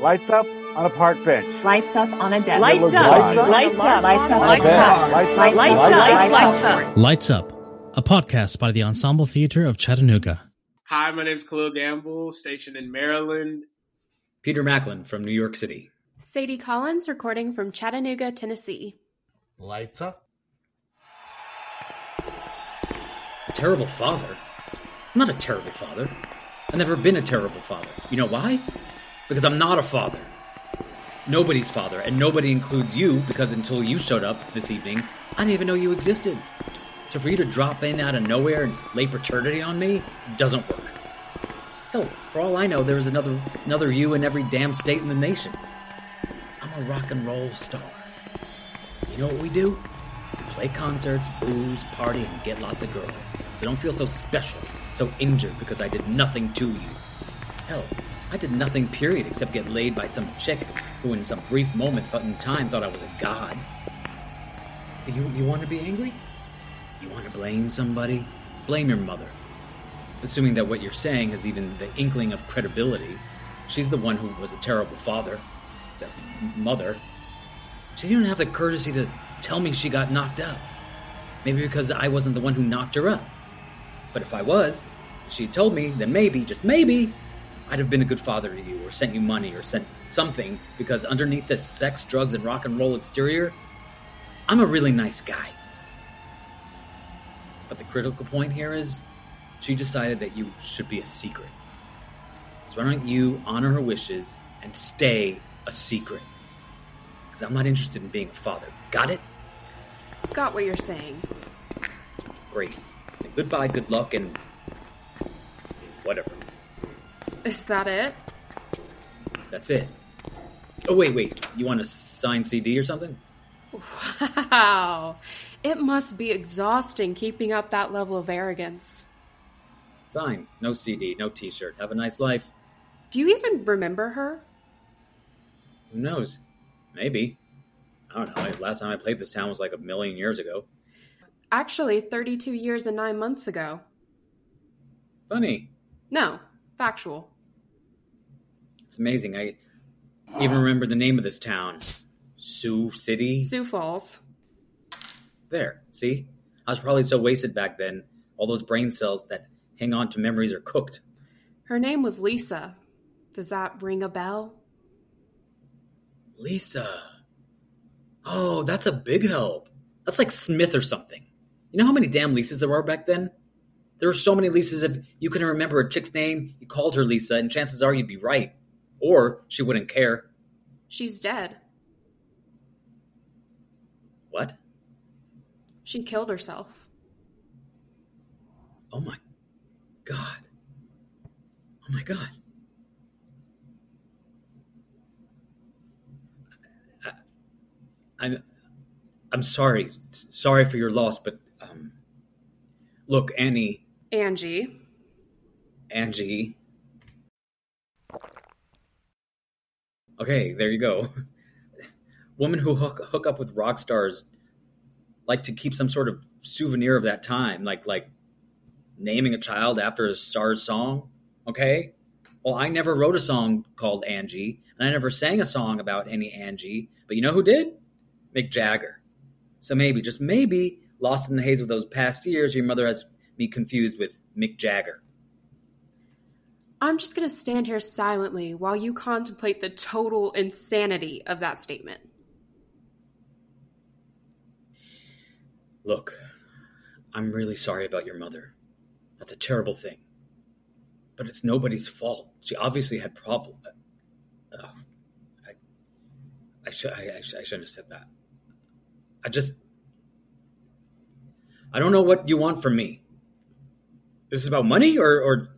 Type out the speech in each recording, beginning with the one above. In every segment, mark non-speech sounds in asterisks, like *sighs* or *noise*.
Lights up on a park bench. Lights up on a desk. Lights Lights up. up. Lights up. Lights up. Lights Lights up. up. Lights up. Lights Lights up. up. Lights up. Lights Up, a podcast by the Ensemble Theater of Chattanooga. Hi, my name is Khalil Gamble, stationed in Maryland. Peter Macklin from New York City. Sadie Collins recording from Chattanooga, Tennessee. Lights up. A terrible father? I'm not a terrible father. I've never been a terrible father. You know why? Because I'm not a father. Nobody's father, and nobody includes you because until you showed up this evening, I didn't even know you existed. So for you to drop in out of nowhere and lay paternity on me doesn't work. Hell, for all I know, there is another another you in every damn state in the nation. I'm a rock and roll star. You know what we do? We play concerts, booze, party, and get lots of girls. So don't feel so special, so injured because I did nothing to you. Hell, I did nothing, period, except get laid by some chick who, in some brief moment thought in time, thought I was a god. You, you want to be angry? You want to blame somebody? Blame your mother. Assuming that what you're saying has even the inkling of credibility. She's the one who was a terrible father. The mother. She didn't have the courtesy to tell me she got knocked up. Maybe because I wasn't the one who knocked her up. But if I was, she told me, then maybe, just maybe, I'd have been a good father to you, or sent you money, or sent something, because underneath this sex, drugs, and rock and roll exterior, I'm a really nice guy. But the critical point here is she decided that you should be a secret. So why don't you honor her wishes and stay a secret? Because I'm not interested in being a father. Got it? Got what you're saying. Great. Then goodbye, good luck, and whatever. Is that it? That's it. Oh, wait, wait. You want a signed CD or something? Wow. It must be exhausting keeping up that level of arrogance. Fine. No CD, no t shirt. Have a nice life. Do you even remember her? Who knows? Maybe. I don't know. Last time I played this town was like a million years ago. Actually, 32 years and nine months ago. Funny. No, factual. It's amazing. I even remember the name of this town Sioux City. Sioux Falls. There. See? I was probably so wasted back then. All those brain cells that hang on to memories are cooked. Her name was Lisa. Does that ring a bell? Lisa. Oh, that's a big help. That's like Smith or something. You know how many damn Lisas there were back then? There were so many Lisas. If you couldn't remember a chick's name, you called her Lisa, and chances are you'd be right. Or she wouldn't care. She's dead. What? She killed herself. Oh my God. Oh my God. I, I'm, I'm sorry. Sorry for your loss, but um, look, Annie, Angie. Angie. Okay, there you go. *laughs* Women who hook hook up with rock stars like to keep some sort of souvenir of that time, like like naming a child after a star's song. Okay, well, I never wrote a song called Angie, and I never sang a song about any Angie. But you know who did? Mick Jagger. So maybe, just maybe, lost in the haze of those past years, your mother has me confused with Mick Jagger. I'm just going to stand here silently while you contemplate the total insanity of that statement. Look, I'm really sorry about your mother. That's a terrible thing. But it's nobody's fault. She obviously had problems. Uh, I, I, sh- I, sh- I shouldn't have said that. I just. I don't know what you want from me. This is about money or, or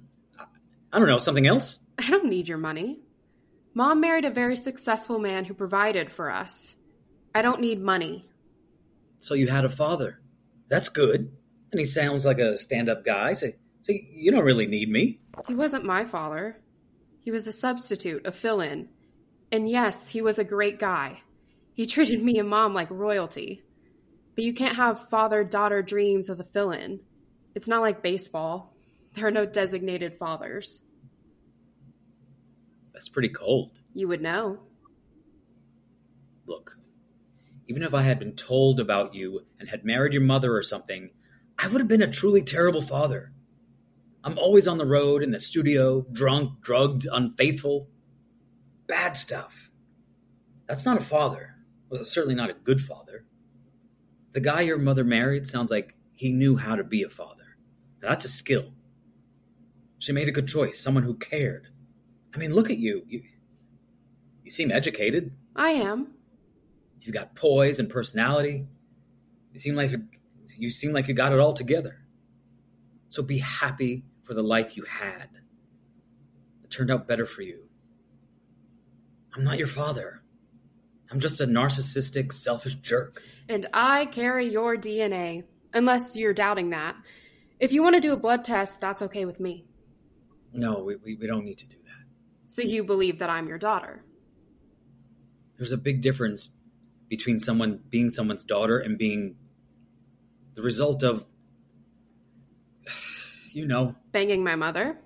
I don't know, something else? I don't need your money. Mom married a very successful man who provided for us. I don't need money. So you had a father. That's good. And he sounds like a stand up guy. So, so you don't really need me. He wasn't my father. He was a substitute, a fill in. And yes, he was a great guy. He *laughs* treated me and mom like royalty. But you can't have father daughter dreams with a fill in. It's not like baseball. There are no designated fathers. That's pretty cold. You would know. Look, even if I had been told about you and had married your mother or something, I would have been a truly terrible father. I'm always on the road, in the studio, drunk, drugged, unfaithful. Bad stuff. That's not a father. Well, certainly not a good father. The guy your mother married sounds like he knew how to be a father. Now, that's a skill. She made a good choice, someone who cared. I mean, look at you. You, you seem educated. I am. You've got poise and personality. You seem like you seem like you got it all together. So be happy for the life you had. It turned out better for you. I'm not your father. I'm just a narcissistic, selfish jerk. And I carry your DNA, unless you're doubting that. If you want to do a blood test, that's okay with me. No, we, we, we don't need to do that. So you believe that I'm your daughter? There's a big difference between someone being someone's daughter and being the result of, *sighs* you know. Banging my mother?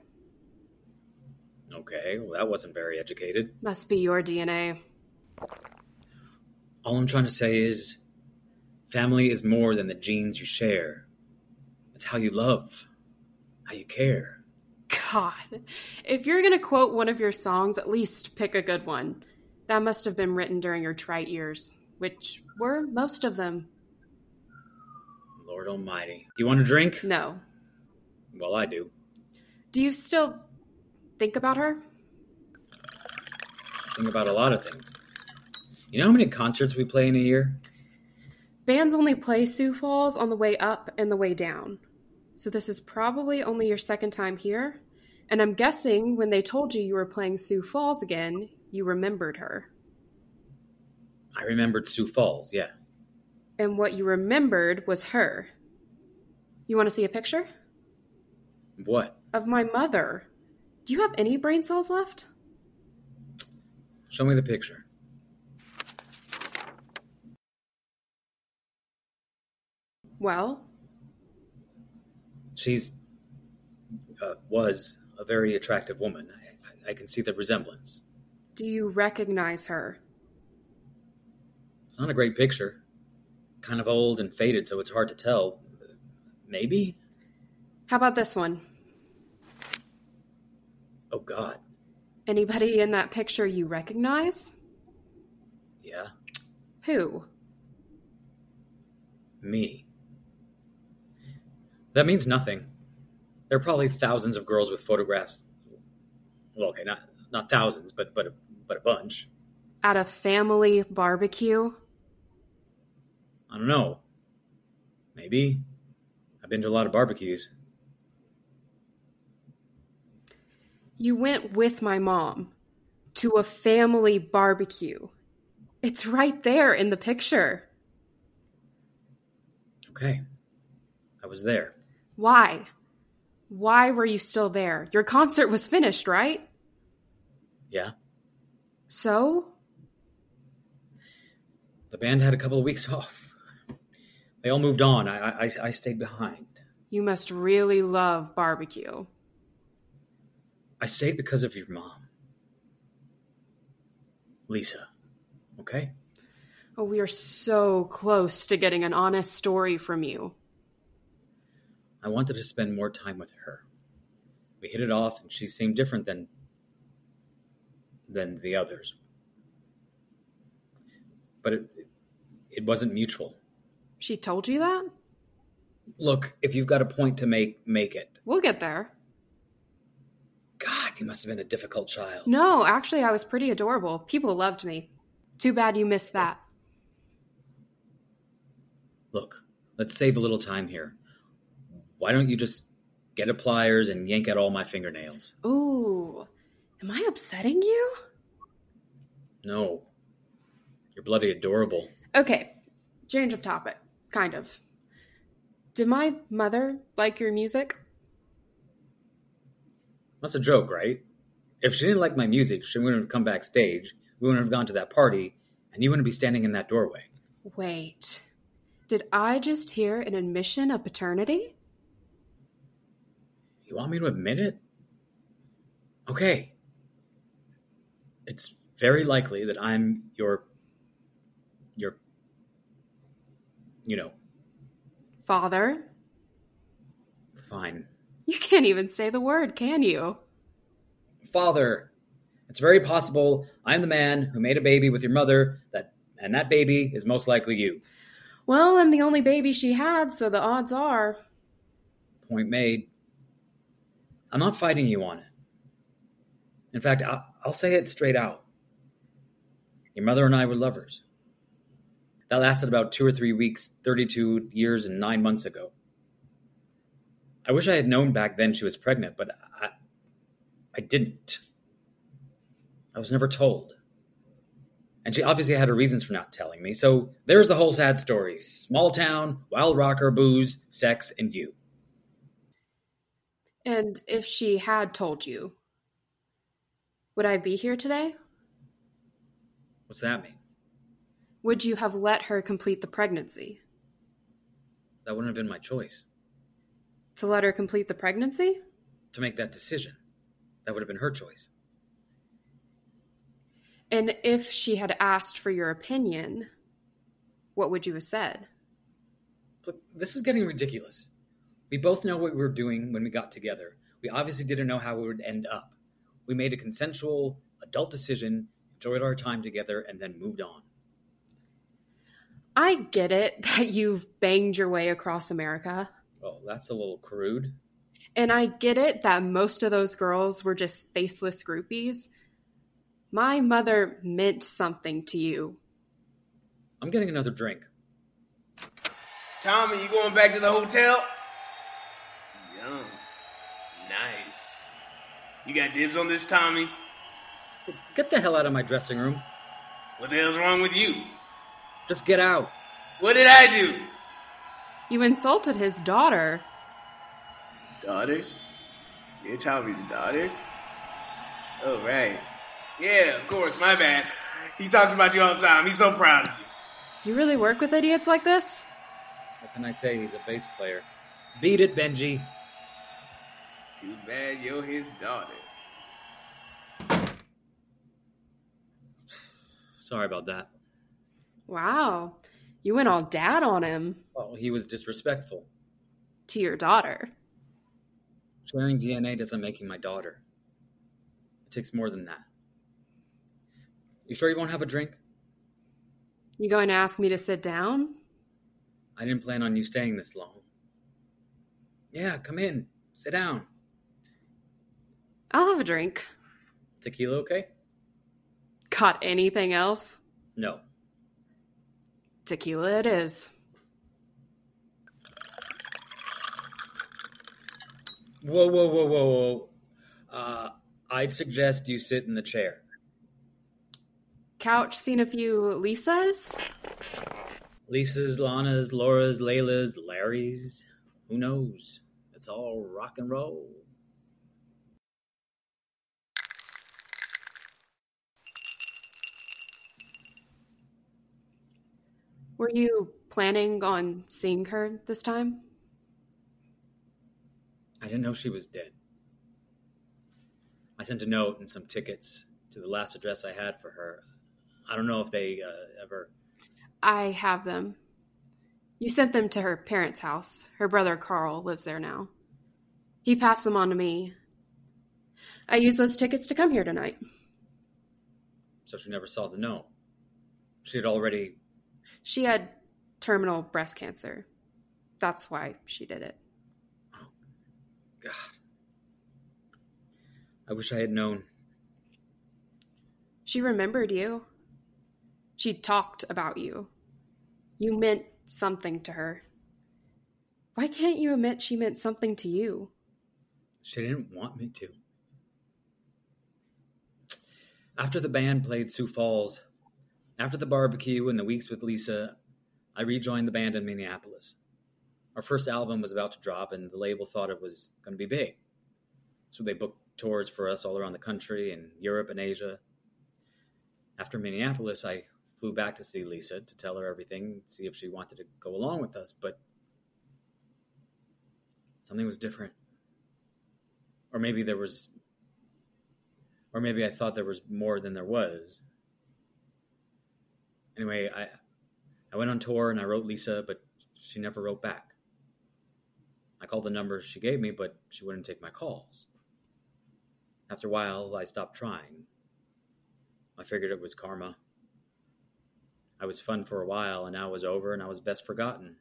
Okay, well, that wasn't very educated. Must be your DNA. All I'm trying to say is family is more than the genes you share, it's how you love, how you care. God, if you're going to quote one of your songs, at least pick a good one. That must have been written during your trite years, which were most of them. Lord Almighty. You want a drink? No. Well, I do. Do you still think about her? Think about a lot of things. You know how many concerts we play in a year? Bands only play Sioux Falls on the way up and the way down. So this is probably only your second time here. And I'm guessing when they told you you were playing Sioux Falls again, you remembered her. I remembered Sioux Falls, yeah. And what you remembered was her. You want to see a picture? What? Of my mother. Do you have any brain cells left? Show me the picture. Well, She's uh, was a very attractive woman. I, I, I can see the resemblance. do you recognize her? It's not a great picture. Kind of old and faded, so it's hard to tell. Maybe? How about this one? Oh, God. Anybody in that picture you recognize? Yeah. Who? Me. That means nothing. There are probably thousands of girls with photographs. Well, okay, not not thousands, but but a, but a bunch. At a family barbecue? I don't know. Maybe. I've been to a lot of barbecues. You went with my mom to a family barbecue. It's right there in the picture. Okay. I was there. Why? Why were you still there? Your concert was finished, right? Yeah. So? The band had a couple of weeks *laughs* off. They all moved on. I I, I stayed behind. You must really love barbecue. I stayed because of your mom. Lisa. Okay? Oh, we are so close to getting an honest story from you. I wanted to spend more time with her. We hit it off and she seemed different than than the others. But it it wasn't mutual. She told you that? Look, if you've got a point to make, make it. We'll get there. God, you must have been a difficult child. No, actually, I was pretty adorable. People loved me. Too bad you missed that. Look, let's save a little time here. Why don't you just get a pliers and yank out all my fingernails? Ooh, am I upsetting you? No. You're bloody adorable. Okay, change of topic. Kind of. Did my mother like your music? That's a joke, right? If she didn't like my music, she wouldn't have come backstage. We wouldn't have gone to that party, and you wouldn't be standing in that doorway. Wait, did I just hear an admission of paternity? You want me to admit it? Okay. It's very likely that I'm your, your, you know, Father? fine. You can't even say the word, can you? Father. It's very possible I'm the man who made a baby with your mother, that, and that baby is most likely you. Well, I'm the only baby she had, so the odds are. Point made. I'm not fighting you on it. In fact, I'll, I'll say it straight out. Your mother and I were lovers. That lasted about two or three weeks, 32 years and nine months ago. I wish I had known back then she was pregnant, but I, I didn't. I was never told. And she obviously had her reasons for not telling me, so there's the whole sad story small town, wild rocker, booze, sex, and you. And if she had told you, would I be here today? What's that mean? Would you have let her complete the pregnancy? That wouldn't have been my choice. To let her complete the pregnancy? To make that decision. That would have been her choice. And if she had asked for your opinion, what would you have said? Look, this is getting ridiculous. We both know what we were doing when we got together. We obviously didn't know how it would end up. We made a consensual, adult decision, enjoyed our time together, and then moved on. I get it *laughs* that you've banged your way across America. Well, that's a little crude. And I get it that most of those girls were just faceless groupies. My mother meant something to you. I'm getting another drink. Tommy, you going back to the hotel? Yum. Nice. You got dibs on this, Tommy? Get the hell out of my dressing room. What the hell's wrong with you? Just get out. What did I do? You insulted his daughter. Daughter? You're Tommy's daughter? Oh, right. Yeah, of course, my bad. He talks about you all the time. He's so proud of you. You really work with idiots like this? What can I say? He's a bass player. Beat it, Benji. Too bad you're his daughter. Sorry about that. Wow. You went all dad on him Well, he was disrespectful. to your daughter. Sharing DNA doesn't make you my daughter. It takes more than that. You sure you won't have a drink? You going to ask me to sit down? I didn't plan on you staying this long. Yeah, come in. Sit down. I'll have a drink. Tequila okay? Got anything else? No. Tequila it is. Whoa, whoa, whoa, whoa, whoa. Uh, I'd suggest you sit in the chair. Couch seen a few Lisas? Lisa's, Lana's, Laura's, Layla's, Larry's. Who knows? It's all rock and roll. Were you planning on seeing her this time? I didn't know she was dead. I sent a note and some tickets to the last address I had for her. I don't know if they uh, ever. I have them. You sent them to her parents' house. Her brother Carl lives there now. He passed them on to me. I used those tickets to come here tonight. So she never saw the note. She had already. She had terminal breast cancer. That's why she did it. Oh, God. I wish I had known. She remembered you. She talked about you. You meant something to her. Why can't you admit she meant something to you? She didn't want me to. After the band played Sioux Falls, after the barbecue and the weeks with Lisa, I rejoined the band in Minneapolis. Our first album was about to drop, and the label thought it was going to be big. So they booked tours for us all around the country and Europe and Asia. After Minneapolis, I flew back to see Lisa to tell her everything, see if she wanted to go along with us, but something was different. Or maybe there was Or maybe I thought there was more than there was. Anyway, I I went on tour and I wrote Lisa, but she never wrote back. I called the number she gave me, but she wouldn't take my calls. After a while, I stopped trying. I figured it was karma. I was fun for a while, and now it was over, and I was best forgotten.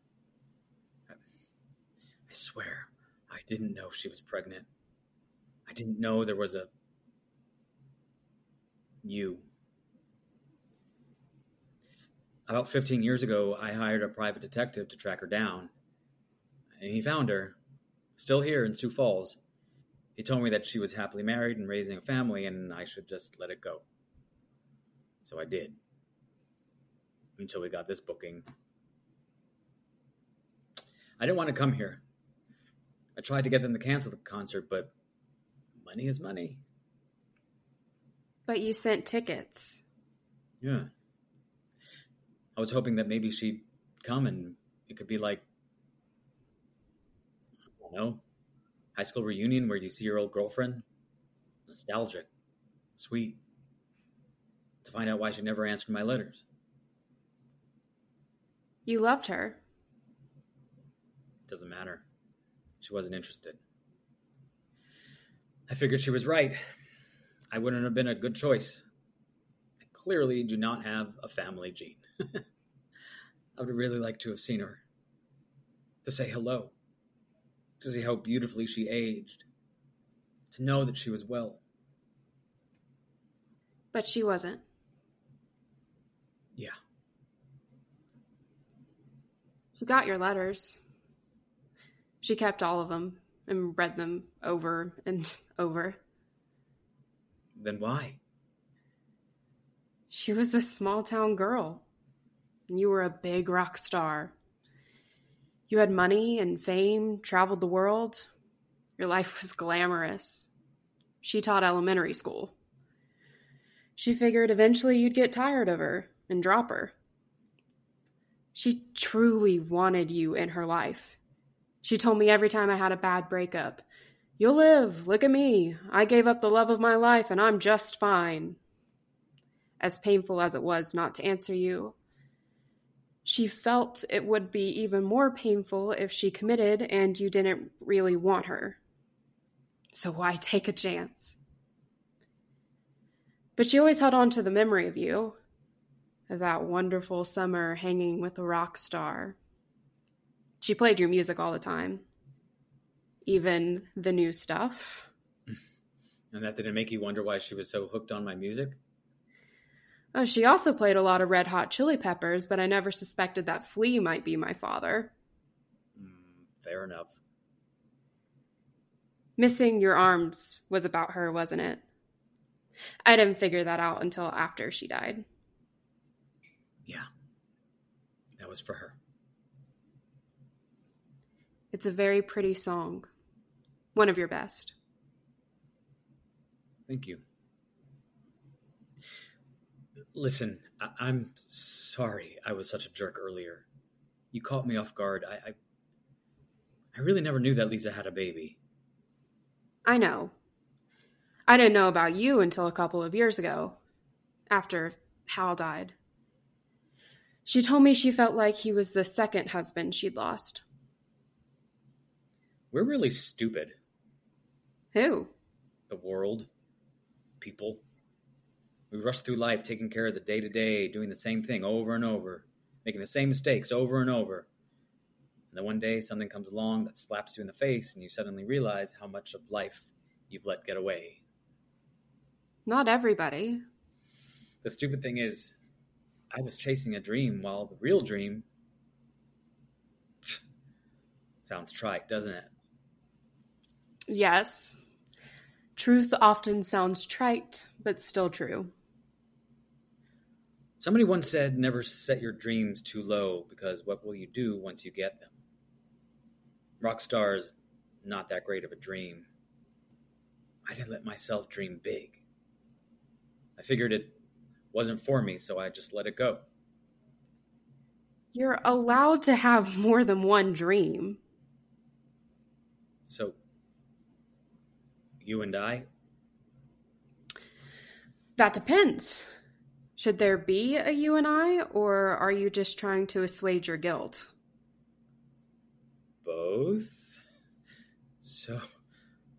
I, I swear, I didn't know she was pregnant. I didn't know there was a. you. About 15 years ago, I hired a private detective to track her down. And he found her, still here in Sioux Falls. He told me that she was happily married and raising a family, and I should just let it go. So I did. Until we got this booking. I didn't want to come here. I tried to get them to cancel the concert, but money is money. But you sent tickets. Yeah. I was hoping that maybe she'd come and it could be like, I don't know, high school reunion where you see your old girlfriend. Nostalgic, sweet. To find out why she never answered my letters. You loved her. Doesn't matter. She wasn't interested. I figured she was right. I wouldn't have been a good choice. I clearly do not have a family gene. *laughs* I would really like to have seen her. To say hello. To see how beautifully she aged. To know that she was well. But she wasn't. Yeah. She got your letters. She kept all of them and read them over and *laughs* over. Then why? She was a small town girl. You were a big rock star. You had money and fame, traveled the world. Your life was glamorous. She taught elementary school. She figured eventually you'd get tired of her and drop her. She truly wanted you in her life. She told me every time I had a bad breakup, You'll live, look at me. I gave up the love of my life and I'm just fine. As painful as it was not to answer you, she felt it would be even more painful if she committed and you didn't really want her. So why take a chance? But she always held on to the memory of you, of that wonderful summer hanging with a rock star. She played your music all the time, even the new stuff. *laughs* And that didn't make you wonder why she was so hooked on my music? Oh, she also played a lot of Red Hot Chili Peppers, but I never suspected that Flea might be my father. Mm, fair enough. Missing your arms was about her, wasn't it? I didn't figure that out until after she died. Yeah. That was for her. It's a very pretty song. One of your best. Thank you. Listen, I- am sorry I was such a jerk earlier. You caught me off guard. I, I, I really never knew that Lisa had a baby. I know. I didn't know about you until a couple of years ago, after Hal died. She told me she felt like he was the second husband she'd lost. We're really stupid. Who? The world. People. We rush through life taking care of the day to day, doing the same thing over and over, making the same mistakes over and over. And then one day something comes along that slaps you in the face, and you suddenly realize how much of life you've let get away. Not everybody. The stupid thing is, I was chasing a dream while the real dream. *laughs* Sounds trite, doesn't it? Yes. Truth often sounds trite, but still true. Somebody once said, never set your dreams too low because what will you do once you get them? Rockstar's not that great of a dream. I didn't let myself dream big. I figured it wasn't for me, so I just let it go. You're allowed to have more than one dream. So, you and I? That depends. Should there be a you and I, or are you just trying to assuage your guilt? Both. So,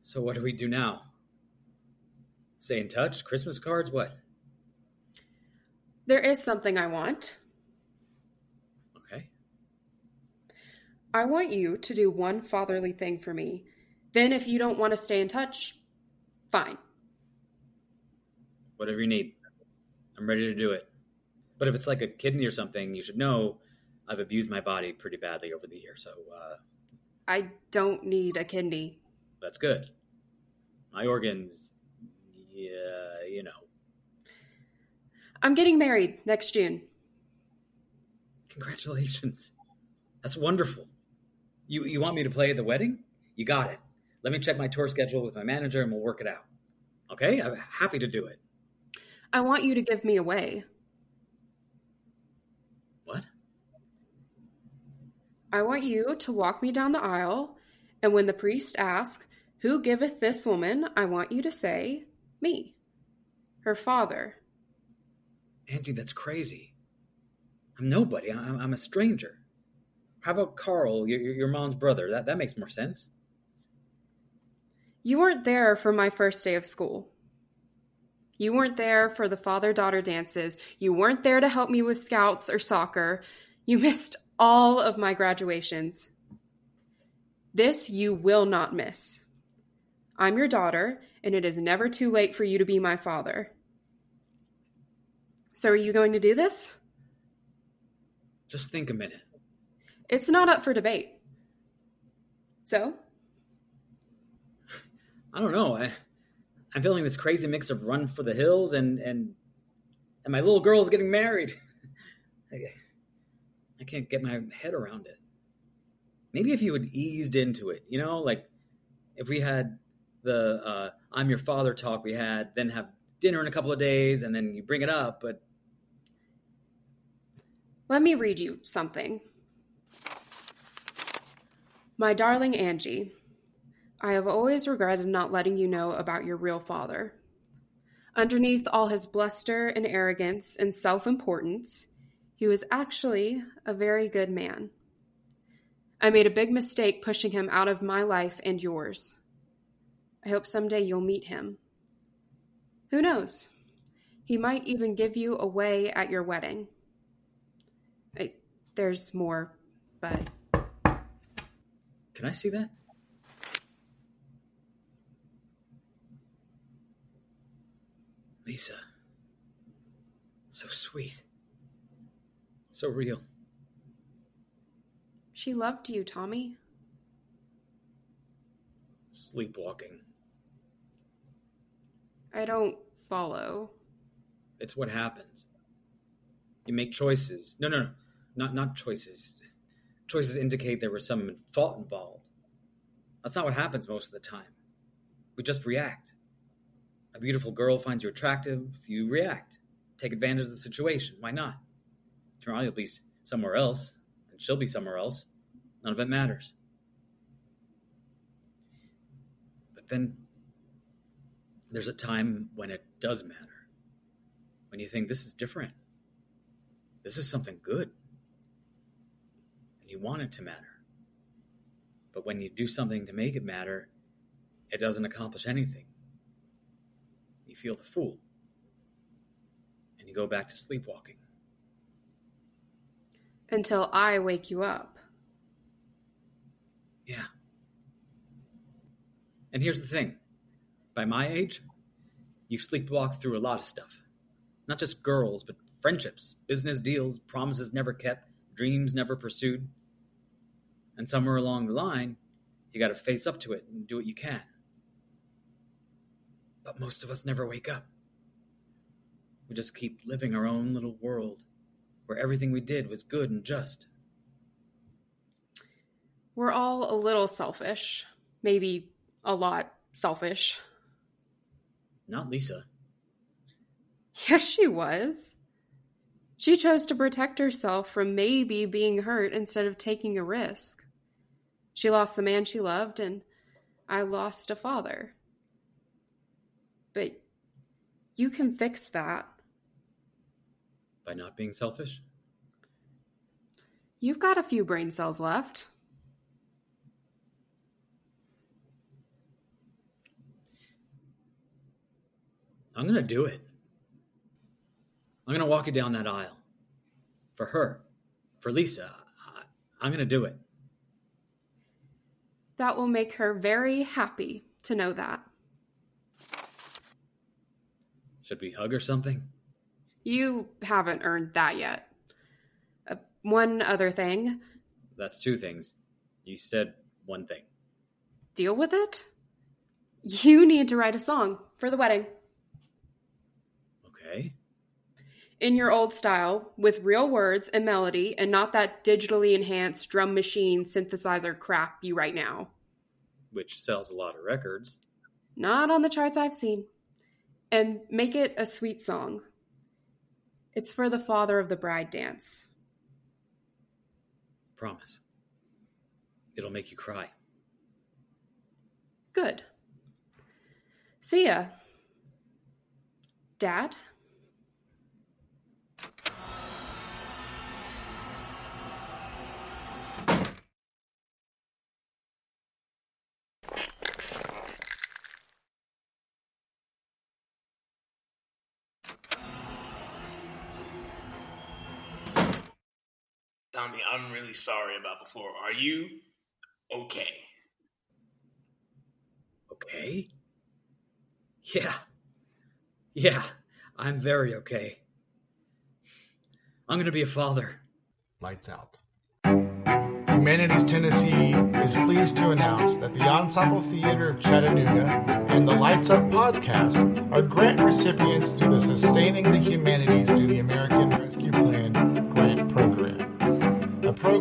so what do we do now? Stay in touch? Christmas cards? What? There is something I want. Okay. I want you to do one fatherly thing for me. Then, if you don't want to stay in touch, fine. Whatever you need. I'm ready to do it. But if it's like a kidney or something, you should know I've abused my body pretty badly over the years. So uh, I don't need a kidney. that's good. My organs, yeah, you know. I'm getting married next June. Congratulations. That's wonderful. You you want me to play at the wedding? You got it. Let me check my tour schedule with my manager and we'll work it out. Okay? I'm happy to do it. I want you to give me away. What? I want you to walk me down the aisle, and when the priest asks, Who giveth this woman? I want you to say, Me, her father. Angie, that's crazy. I'm nobody. I'm, I'm a stranger. How about Carl, your, your your mom's brother? That, that makes more sense. You weren't there for my first day of school. You weren't there for the father daughter dances. You weren't there to help me with scouts or soccer. You missed all of my graduations. This you will not miss. I'm your daughter, and it is never too late for you to be my father. So, are you going to do this? Just think a minute. It's not up for debate. So, I don't know. I, I'm feeling this crazy mix of run for the hills and and and my little girl's getting married. *laughs* I, can't get my head around it. Maybe if you had eased into it, you know, like if we had the uh, "I'm your father" talk we had, then have dinner in a couple of days, and then you bring it up. But Let me read you something. My darling Angie, I have always regretted not letting you know about your real father. Underneath all his bluster and arrogance and self importance, he was actually a very good man. I made a big mistake pushing him out of my life and yours. I hope someday you'll meet him. Who knows? He might even give you away at your wedding. I, there's more, but can I see that? Lisa. So sweet. So real. she loved you, Tommy. Sleepwalking. I don't follow. It's what happens. You make choices. No, no, no. Not not choices. Choices indicate there was some fault involved. That's not what happens most of the time. We just react. A beautiful girl finds you attractive, you react. Take advantage of the situation. Why not? Tomorrow you'll be somewhere else, and she'll be somewhere else. None of it matters. But then there's a time when it does matter. When you think this is different. This is something good. And you want it to matter. But when you do something to make it matter, it doesn't accomplish anything. You feel the fool. And you go back to sleepwalking. Until I wake you up. Yeah. And here's the thing by my age, you sleepwalk through a lot of stuff. Not just girls, but friendships, business deals, promises never kept, dreams never pursued. And somewhere along the line, you got to face up to it and do what you can. But most of us never wake up. We just keep living our own little world where everything we did was good and just. We're all a little selfish. Maybe a lot selfish. Not Lisa. *laughs* Yes, she was. She chose to protect herself from maybe being hurt instead of taking a risk. She lost the man she loved, and I lost a father. But You can fix that. By not being selfish? You've got a few brain cells left. I'm going to do it. I'm going to walk you down that aisle. For her, for Lisa, I, I'm going to do it. That will make her very happy to know that. Should we hug or something? You haven't earned that yet. Uh, one other thing That's two things. You said one thing. deal with it. You need to write a song for the wedding Okay. in your old style with real words and melody and not that digitally enhanced drum machine synthesizer crap you write now. Which sells a lot of records. Not on the charts I've seen. And make it a sweet song. It's for the father of the bride dance. Promise. It'll make you cry. Good. See ya. Dad? I'm really sorry about before. Are you okay? Okay? Yeah. Yeah, I'm very okay. I'm going to be a father. Lights out. Humanities Tennessee is pleased to announce that the Ensemble Theater of Chattanooga and the Lights Up podcast are grant recipients through the Sustaining the Humanities through the American Rescue Plan grant program. A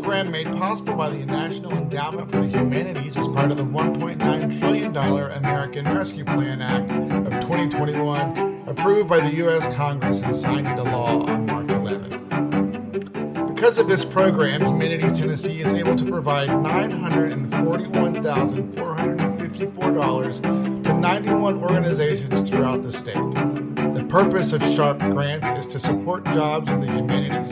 program made possible by the National Endowment for the Humanities as part of the $1.9 trillion American Rescue Plan Act of 2021, approved by the U.S. Congress and signed into law on March 11. Because of this program, Humanities Tennessee is able to provide $941,454 to 91 organizations throughout the state. The purpose of SHARP grants is to support jobs in the humanities,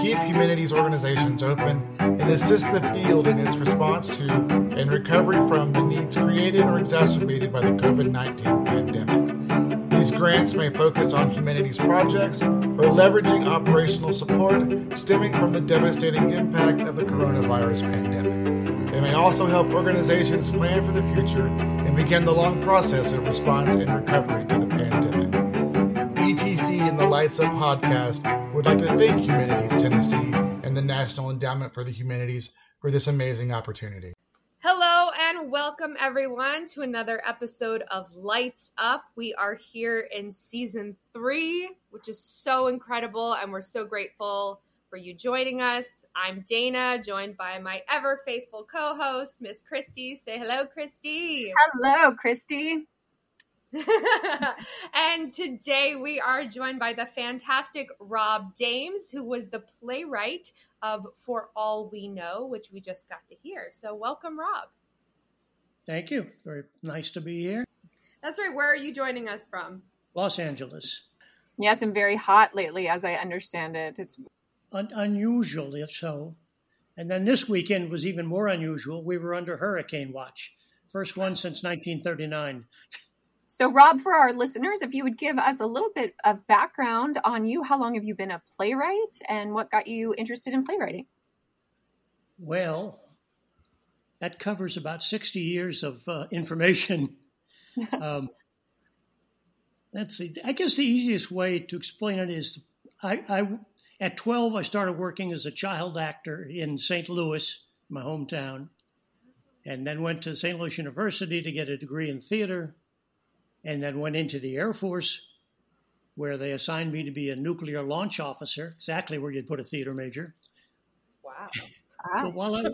keep humanities organizations open, and assist the field in its response to and recovery from the needs created or exacerbated by the COVID 19 pandemic. These grants may focus on humanities projects or leveraging operational support stemming from the devastating impact of the coronavirus pandemic. They may also help organizations plan for the future and begin the long process of response and recovery to the pandemic. ETC and the Lights Up podcast would like to thank Humanities Tennessee and the National Endowment for the Humanities for this amazing opportunity. Hello and welcome everyone to another episode of Lights Up. We are here in season three, which is so incredible, and we're so grateful for you joining us. I'm Dana, joined by my ever faithful co host, Miss Christy. Say hello, Christy. Hello, Christy. *laughs* and today we are joined by the fantastic Rob Dames, who was the playwright of For All We Know, which we just got to hear. So, welcome, Rob. Thank you. Very nice to be here. That's right. Where are you joining us from? Los Angeles. Yes, and very hot lately, as I understand it. It's Un- unusual, if so. And then this weekend was even more unusual. We were under hurricane watch. First one since 1939. *laughs* so, Rob, for our listeners, if you would give us a little bit of background on you, how long have you been a playwright, and what got you interested in playwriting? Well, that covers about 60 years of uh, information. *laughs* um, let's see. I guess the easiest way to explain it is I, I at 12, I started working as a child actor in St. Louis, my hometown, and then went to St. Louis University to get a degree in theater, and then went into the Air Force, where they assigned me to be a nuclear launch officer, exactly where you'd put a theater major. Wow. But while I,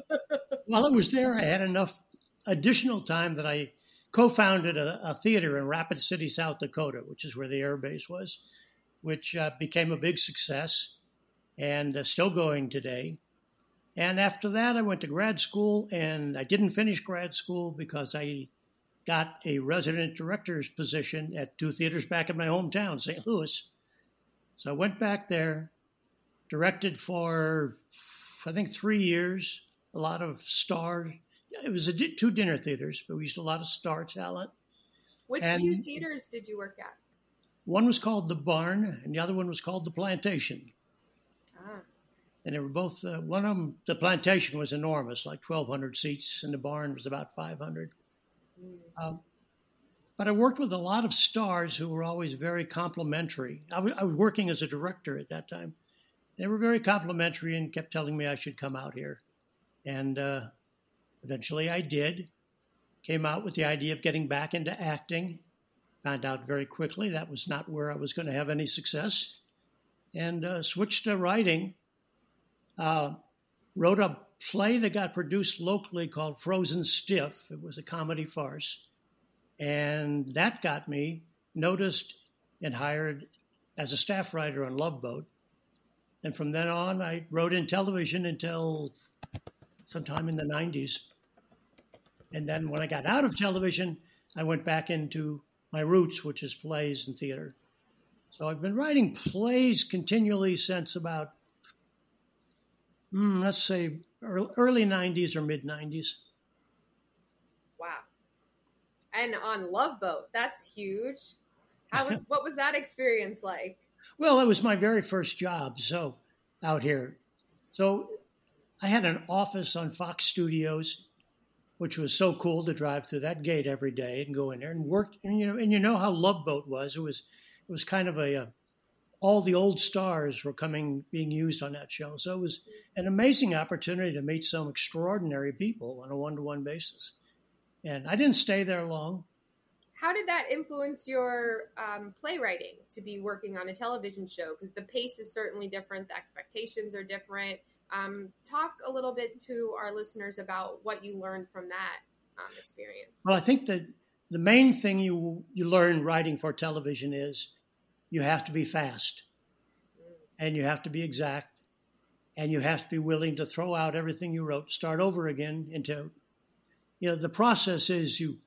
while I was there, I had enough additional time that I co-founded a, a theater in Rapid City, South Dakota, which is where the air base was, which uh, became a big success and uh, still going today. And after that, I went to grad school, and I didn't finish grad school because I got a resident director's position at two theaters back in my hometown, St. Louis. So I went back there, directed for, I think, three years, a lot of stars. It was a, two dinner theaters, but we used a lot of star talent. Which And- two theaters did you work at? One was called The Barn, and the other one was called The Plantation. Ah, And they were both, uh, one of them, The Plantation was enormous, like 1,200 seats, and The Barn was about 500. Um, but I worked with a lot of stars who were always very complimentary. I was working as a director at that time. They were very complimentary and kept telling me I should come out here. And uh, eventually I did. Came out with the idea of getting back into acting. Found out very quickly that was not where I was going to have any success. And uh, switched to writing. Uh, wrote a play that got produced locally called Frozen Stiff. It was a comedy farce. And that got me noticed and hired as a staff writer on Love Boat. And from then on, I wrote in television until sometime in the 90s. And then when I got out of television, I went back into my roots, which is plays and theater. So I've been writing plays continually since about, mm, let's say, early 90s or mid 90s. wow. And on Love Boat, that's huge. How was *laughs* what was that experience like? Well, it was my very first job, so out here. So I had an office on Fox Studios, which was so cool to drive through that gate every day and go in there and work. And you know, and you know how Love Boat was. It was, it was kind of a, uh, all the old stars were coming, being used on that show. So it was an amazing opportunity to meet some extraordinary people on a one-to-one basis. And I didn't stay there long. How did that influence your um, playwriting to be working on a television show? Because the pace is certainly different, the expectations are different. Um, talk a little bit to our listeners about what you learned from that um, experience. Well, I think that the main thing you you learn writing for television is you have to be fast, and you have to be exact, and you have to be willing to throw out everything you wrote, start over again. Into you know the process is you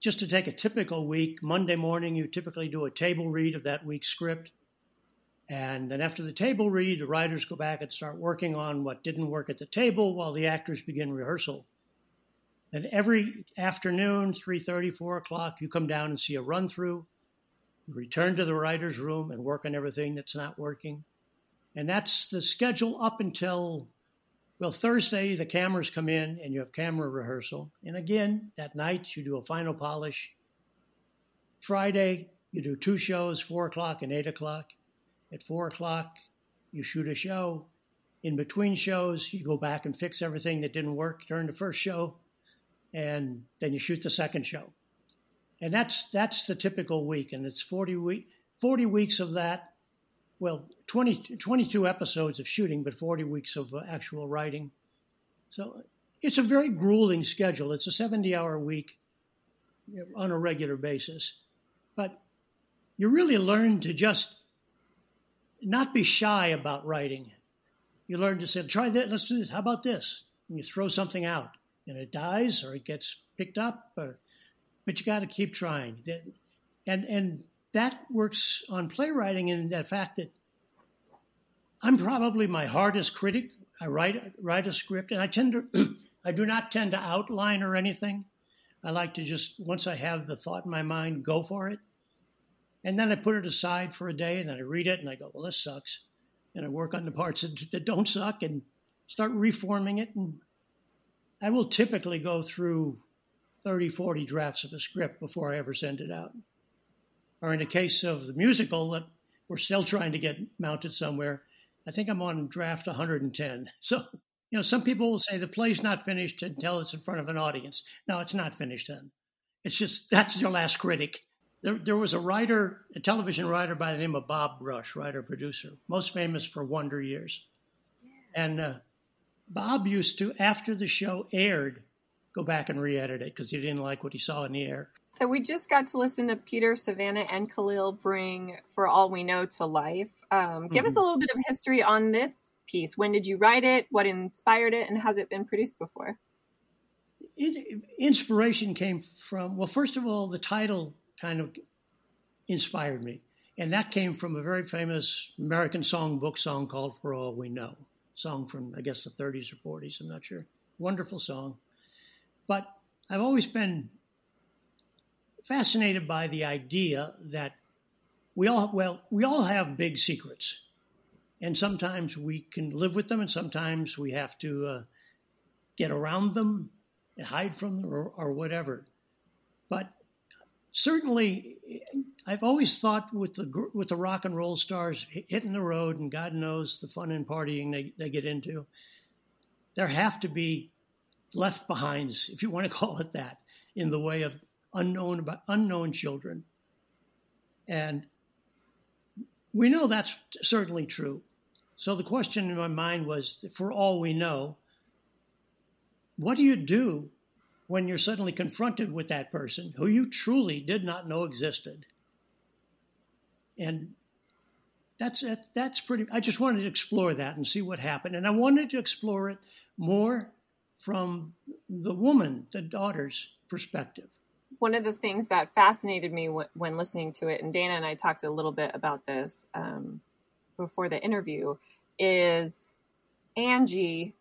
just to take a typical week. Monday morning, you typically do a table read of that week's script. And then after the table read, the writers go back and start working on what didn't work at the table while the actors begin rehearsal. And every afternoon, 3.30, 4 o'clock, you come down and see a run through, return to the writer's room and work on everything that's not working. And that's the schedule up until, well, Thursday, the cameras come in and you have camera rehearsal. And again, that night, you do a final polish. Friday, you do two shows, 4 o'clock and 8 o'clock. At 4 o'clock, you shoot a show. In between shows, you go back and fix everything that didn't work during the first show and then you shoot the second show. And that's that's the typical week, and it's 40 week 40 weeks of that. Well, 20, 22 episodes of shooting, but 40 weeks of uh, actual writing. So it's a very grueling schedule. It's a 70 hour week on a regular basis. But you really learn to just not be shy about writing. You learn to say, try that, let's do this. How about this? And you throw something out and it dies or it gets picked up, or, but you got to keep trying. And and that works on playwriting in the fact that I'm probably my hardest critic. I write write a script, and I tend to *clears throat* I do not tend to outline or anything. I like to just once I have the thought in my mind, go for it, and then I put it aside for a day, and then I read it, and I go, well, this sucks, and I work on the parts that, that don't suck, and start reforming it and I will typically go through 30, 40 drafts of a script before I ever send it out. Or in the case of the musical that we're still trying to get mounted somewhere, I think I'm on draft 110. *laughs* So, you know, some people will say the play's not finished until it's in front of an audience. No, it's not finished then. It's just *laughs* that's your last critic. There, there was a writer, a television writer by the name of Bob Brush, writer producer, most famous for Wonder Years. And uh, Bob used to, after the show aired, go back and re-edit it because he didn't like what he saw in the air. So we just got to listen to Peter, Savannah, and Khalil bring "For All We Know" to life. Um, give us a little bit of history on this piece. When did you write it? What inspired it? And has it been produced before? it, inspiration came from well, first of all, the title kind of inspired me, and that came from a very famous American songbook song called "For All We Know," song from I guess the 30s or 40s. I'm not sure. Wonderful song, but I've always been fascinated by the idea that we all well we all have big secrets. And sometimes we can live with them and sometimes we have to uh, get around them and hide from them or, or whatever. But certainly i've always thought with the with the rock and roll stars hitting the road and god knows the fun and partying they, they get into there have to be left behinds if you want to *laughs* call it that in the way of unknown unknown children and we know that's certainly true so the question in my mind was for all we know, what do you do when you're suddenly confronted with that person who you truly did not know existed? And that's. That's pretty. I just wanted to explore that and see what happened, and I wanted to explore it more from the woman, the daughter's perspective. One of the things that fascinated me when listening to it, and Dana and I talked a little bit about this um, before the interview, is Angie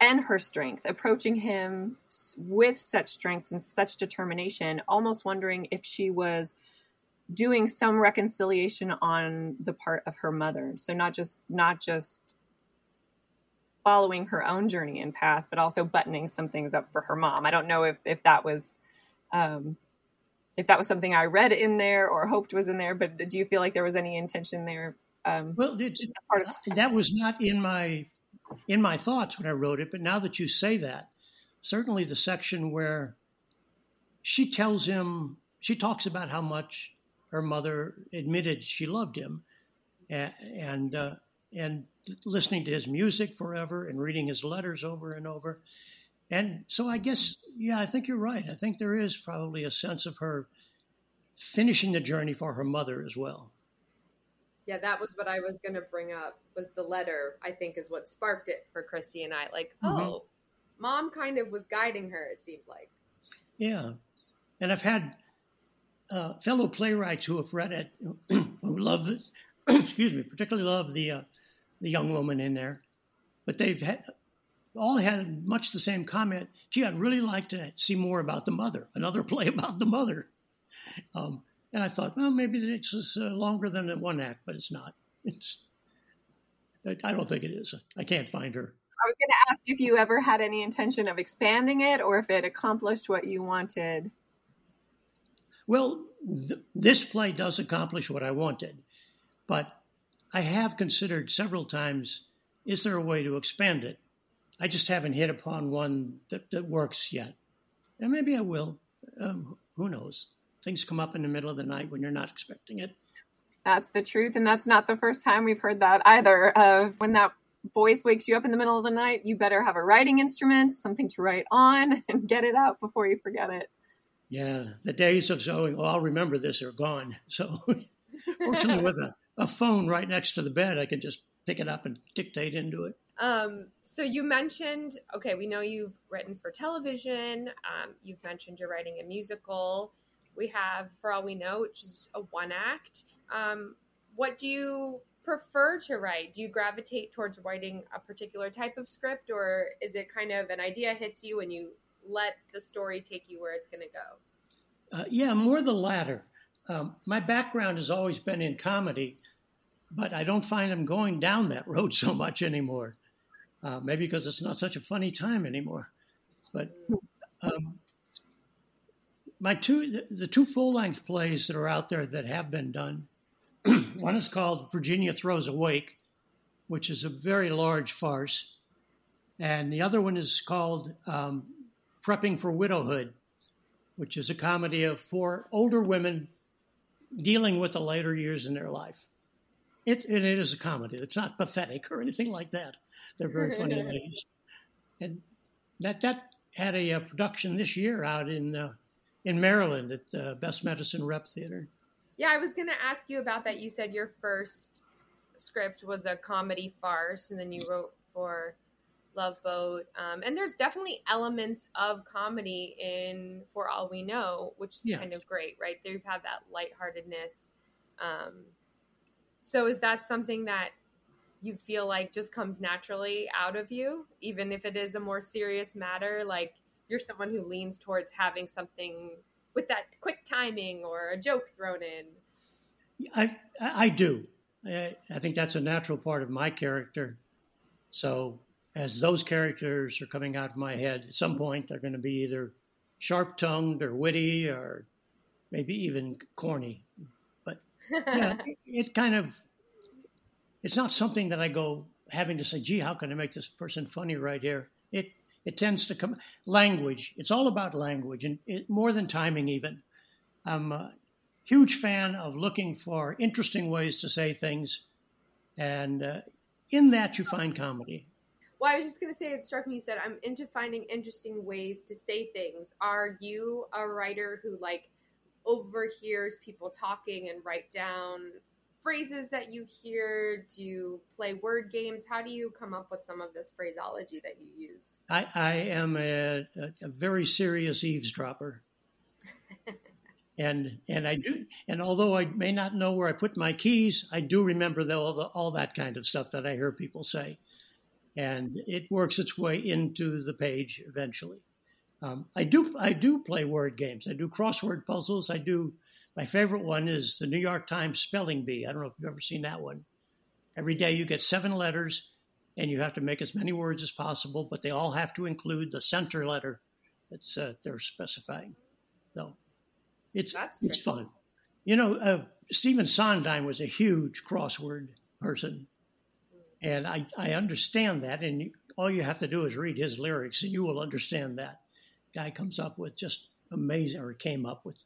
and her strength, approaching him with such strength and such determination, almost wondering if she was doing some reconciliation on the part of her mother. So not just not just following her own journey and path, but also buttoning some things up for her mom. I don't know if, if that was um, if that was something I read in there or hoped was in there, but do you feel like there was any intention there um, well, that was not in my in my thoughts when I wrote it, but now that you say that, certainly the section where she tells him, she talks about how much her mother admitted she loved him, and and, uh, and listening to his music forever and reading his letters over and over, and so I guess yeah, I think you're right. I think there is probably a sense of her finishing the journey for her mother as well. Yeah, that was what I was going to bring up. Was the letter? I think is what sparked it for Christy and I. Like, mm-hmm. oh, mom kind of was guiding her. It seemed like. Yeah, and I've had uh, fellow playwrights who have read it *clears throat* who love it. *clears throat* excuse me, particularly love the uh, the young woman in there, but they've had, all had much the same comment. Gee, I'd really like to see more about the mother. Another *laughs* play about the mother. Um, and I thought, well, maybe this is uh, longer than one act, but it's not. *laughs* It's, I don't think it is. I can't find her. I was going to ask if you ever had any intention of expanding it or if it accomplished what you wanted. Well, th- this play does accomplish what I wanted, but I have considered several times is there a way to expand it? I just haven't hit upon one that, that works yet. And maybe I will. Um, who knows? things come up in the middle of the night when you're not expecting it. That's the truth. And that's not the first time we've heard that either. Of when that voice wakes you up in the middle of the night, you better have a writing instrument, something to write on, *laughs* and get it out before you forget it. Yeah, the days of saying, "Oh, I'll remember this," are gone. So, *laughs* fortunately, with a, a phone right next to the bed, I can just pick it up and dictate into it. Um, so you mentioned, okay, we know you've written for television. Um, you've mentioned you're writing a musical. We have For All We Know, which is a one act. Um, what do you prefer to write? Do you gravitate towards writing a particular type of script, or is it kind of an idea hits you and you let the story take you where it's going to go? Uh, yeah, more the latter. Um, my background has always been in comedy, but I don't find I'm going down that road so much anymore. Uh, maybe because it's not such a funny time anymore. But um, my two the two full length plays that are out there that have been done. *clears throat* one is called Virginia Throws a Wake, which is a very large farce, and the other one is called um, Prepping for Widowhood, which is a comedy of four older women dealing with the later years in their life. It, it is a comedy. It's not pathetic or anything like that. They're very funny *laughs* ladies, and that that had a, a, production this year out in uh, in Maryland at the Best Medicine Rep Theater. Yeah, I was going to ask you about that. You said your first script was a comedy farce, and then you wrote for Love Boat, um, and there's definitely elements of comedy in For All We Know, which is Yeah. kind of great, right? They have had that lightheartedness. Um, so is that something that you feel like just comes naturally out of you, even if it is a more serious matter? Like you're someone who leans towards having something with that quick timing or a joke thrown in. I I do. I, I think that's a natural part of my character. So as those characters are coming out of my head, at some point they're going to be either sharp tongued or witty or maybe even corny. Yeah, *laughs* it, it kind of it's not something that I go having to say, "Gee, how can I make this person funny right here?" It it tends to come language. It's all about language, and it, more than timing. Even I'm a huge fan of looking for interesting ways to say things, and uh, in that you find comedy. Well, I was just going to say, it struck me, you said, I'm into finding interesting ways to say things. Are you a writer who, like, overhears people talking and write down phrases that you hear? Do you play word games? How do you come up with some of this phraseology that you use? I, I am a, a, a very serious eavesdropper. *laughs* and and I do and although I may not know where I put my keys, I do remember the, all, the, all that kind of stuff that I hear people say, and it works its way into the page eventually. Um, I do I do play word games. I do crossword puzzles. I do. My favorite one is the New York Times spelling bee. I don't know if you've ever seen that one. Every day you get seven letters, and you have to make as many words as possible, but they all have to include the center letter that's uh, they're specifying. So it's That's it's fun. You know, uh, Stephen Sondheim was a huge crossword person, and I I understand that. And all you have to do is read his lyrics, and you will understand that. Guy comes up with just amazing, or came up with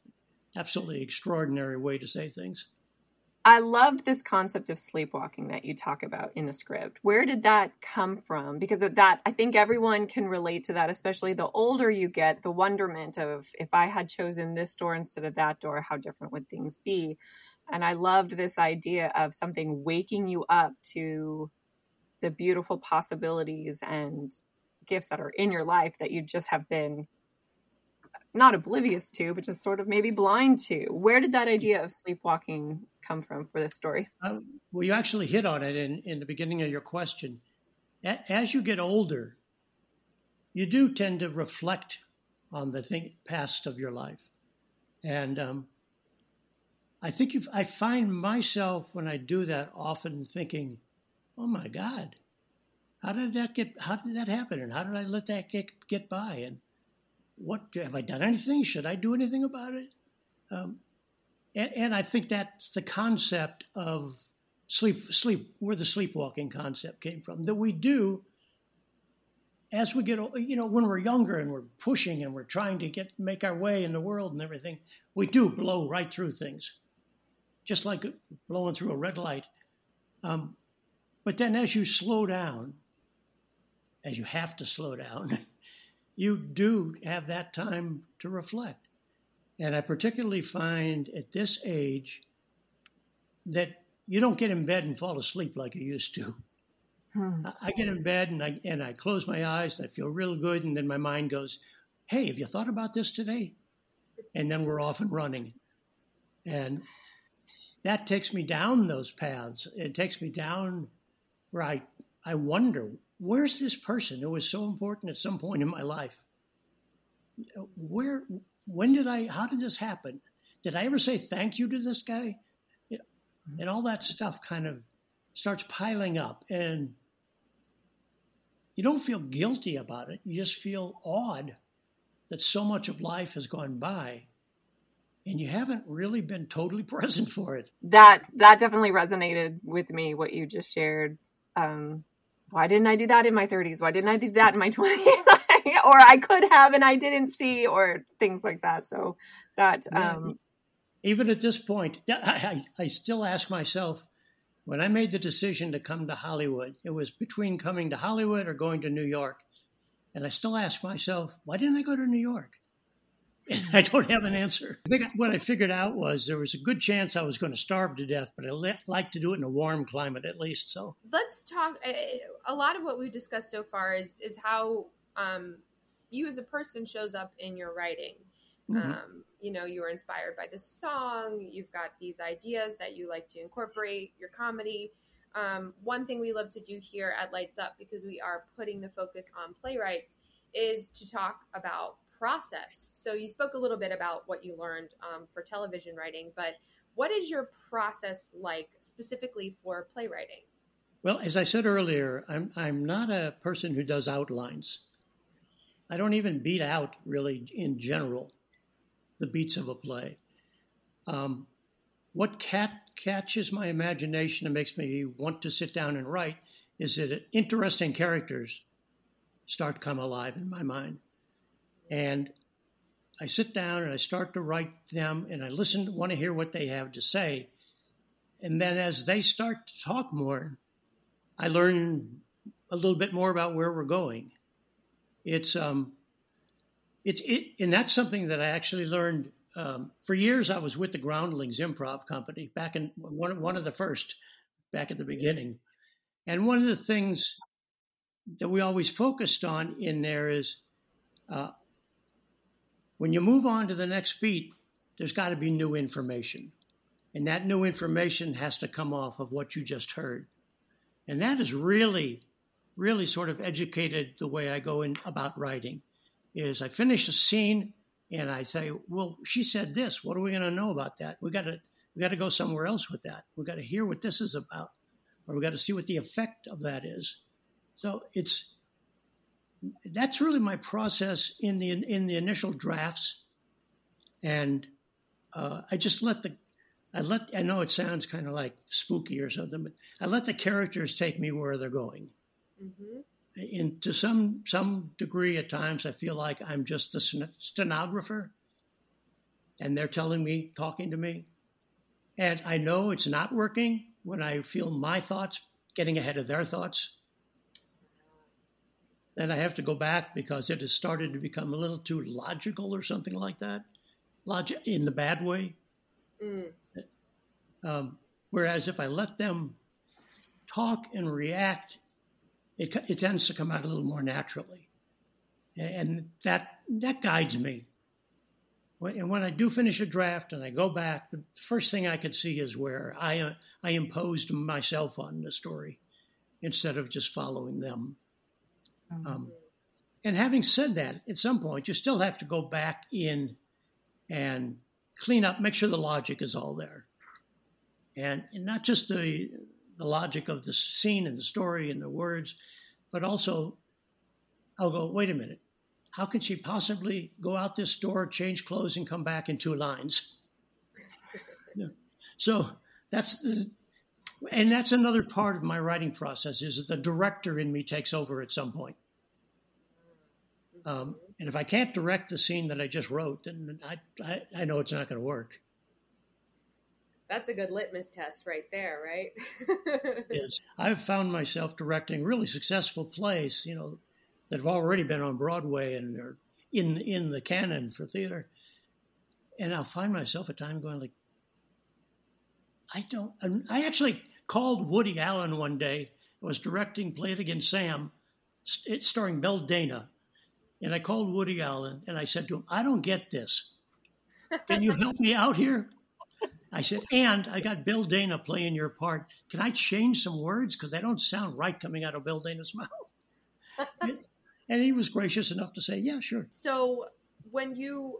absolutely extraordinary way to say things. I loved this concept of sleepwalking that you talk about in the script. Where did that come from? Because that, I think everyone can relate to that, especially the older you get, the wonderment of if I had chosen this door instead of that door, how different would things be? And I loved this idea of something waking you up to the beautiful possibilities and gifts that are in your life that you just have been not oblivious to, but just sort of maybe blind to. Where did that idea of sleepwalking come from for this story? Um, well, you actually hit on it in, in the beginning of your question. A- as you get older, you do tend to reflect on the thing, past of your life. And um, I think I find myself when I do that often thinking, oh my God, how did that get, how did that happen? And how did I let that get, get by? And what, have I done anything? Should I do anything about it? Um, and, and I think that's the concept of sleep, sleep, where the sleepwalking concept came from. That we do, as we get, you know, when we're younger and we're pushing and we're trying to get make our way in the world and everything, we do blow right through things, just like blowing through a red light. Um, but then, as you slow down, as you have to slow down, *laughs* you do have that time to reflect. And I particularly find at this age that you don't get in bed and fall asleep like you used to. Hmm. I- I get in bed and I and I close my eyes and I feel real good, and then my mind goes, "Hey, have you thought about this today?" And then we're off and running, and that takes me down those paths. It takes me down where I I wonder where's this person who was so important at some point in my life. Where when did I? How did this happen? Did I ever say thank you to this guy? And all that stuff kind of starts piling up, and you don't feel guilty about it. You just feel awed that so much of life has gone by, and you haven't really been totally *laughs* present for it. That that definitely resonated with me. What you just shared. Um, why didn't I do that in my 30s? Why didn't I do that in my 20s? *laughs* or I could have and I didn't see, or things like that. So that um, even at this point, I, I, I still ask myself when I made the decision to come to Hollywood, it was between coming to Hollywood or going to New York. And I still ask myself, why didn't I go to New York? *laughs* I don't have an answer. I think what I figured out was there was a good chance I was going to starve to death, but I like to do it in a warm climate at least. So let's talk. A lot of what we've discussed so far is is how um, you as a person shows up in your writing. Mm-hmm. Um, you know, you were inspired by this song. You've got these ideas that you like to incorporate your comedy. Um, one thing we love to do here at Lights Up because we are putting the focus on playwrights is to talk about process. So you spoke a little bit about what you learned um, for television writing, but what is your process like specifically for playwriting? Well, as I said earlier, I'm I'm not a person who does outlines. I don't even beat out really in general the beats of a play. Um, what cat catches my imagination and makes me want to sit down and write is that interesting characters start come alive in my mind. And I sit down and I start to write them and I listen, want to hear what they have to say. And then as they start to talk more, I learn a little bit more about where we're going. It's um, it's it, and that's something that I actually learned. Um, for years, I was with the Groundlings Improv Company back in one one of the first, back at the beginning, and one of the things that we always focused on in there is uh, when you move on to the next beat, there's got to be new information. And that new information has to come off of what you just heard. And that has really, really sort of educated the way I go in about writing. Is I finish a scene and I say, "Well, she said this. What are we going to know about that? We got to we got to go somewhere else with that. We got to hear what this is about, or we got to see what the effect of that is." So it's that's really my process in the in the initial drafts, and uh, I just let the I let I know it sounds kind of like spooky or something, but I let the characters take me where they're going. Mm-hmm. And to some some degree, at times, I feel like I'm just the stenographer, and they're telling me, talking to me, and I know it's not working when I feel my thoughts getting ahead of their thoughts then I have to go back because it has started to become a little too logical or something like that, logic in the bad way. Mm. Um, whereas if I let them talk and react, it, it tends to come out a little more naturally, and that that guides me. And when I do finish a draft and I go back, the first thing I could see is where I I imposed myself on the story instead of just following them. Um, mm-hmm. and having said that, at some point, you still have to go back in and clean up, make sure the logic is all there. And, and not just the, the logic of the scene and the story and the words, but also I'll go, wait a minute. How can she possibly go out this door, change clothes, and come back in two lines? *laughs* so that's the, and that's another part of my writing process is that the director in me takes over at some point. Um, and if I can't direct the scene that I just wrote, then I, I, I know it's not going to work. That's a good litmus test right there, right? *laughs* yes. I've found myself directing really successful plays, you know, that have already been on Broadway and are in in the canon for theater. And I'll find myself at times going like, I don't. I actually called Woody Allen one day. I was directing Play It Again Sam, it's starring Bill Dana. And I called Woody Allen and I said to him, I don't get this. Can you help me out here? I said, and I got Bill Dana playing your part. Can I change some words? Because they don't sound right coming out of Bill Dana's *laughs* mouth. and he was gracious enough to say, yeah, sure. So when you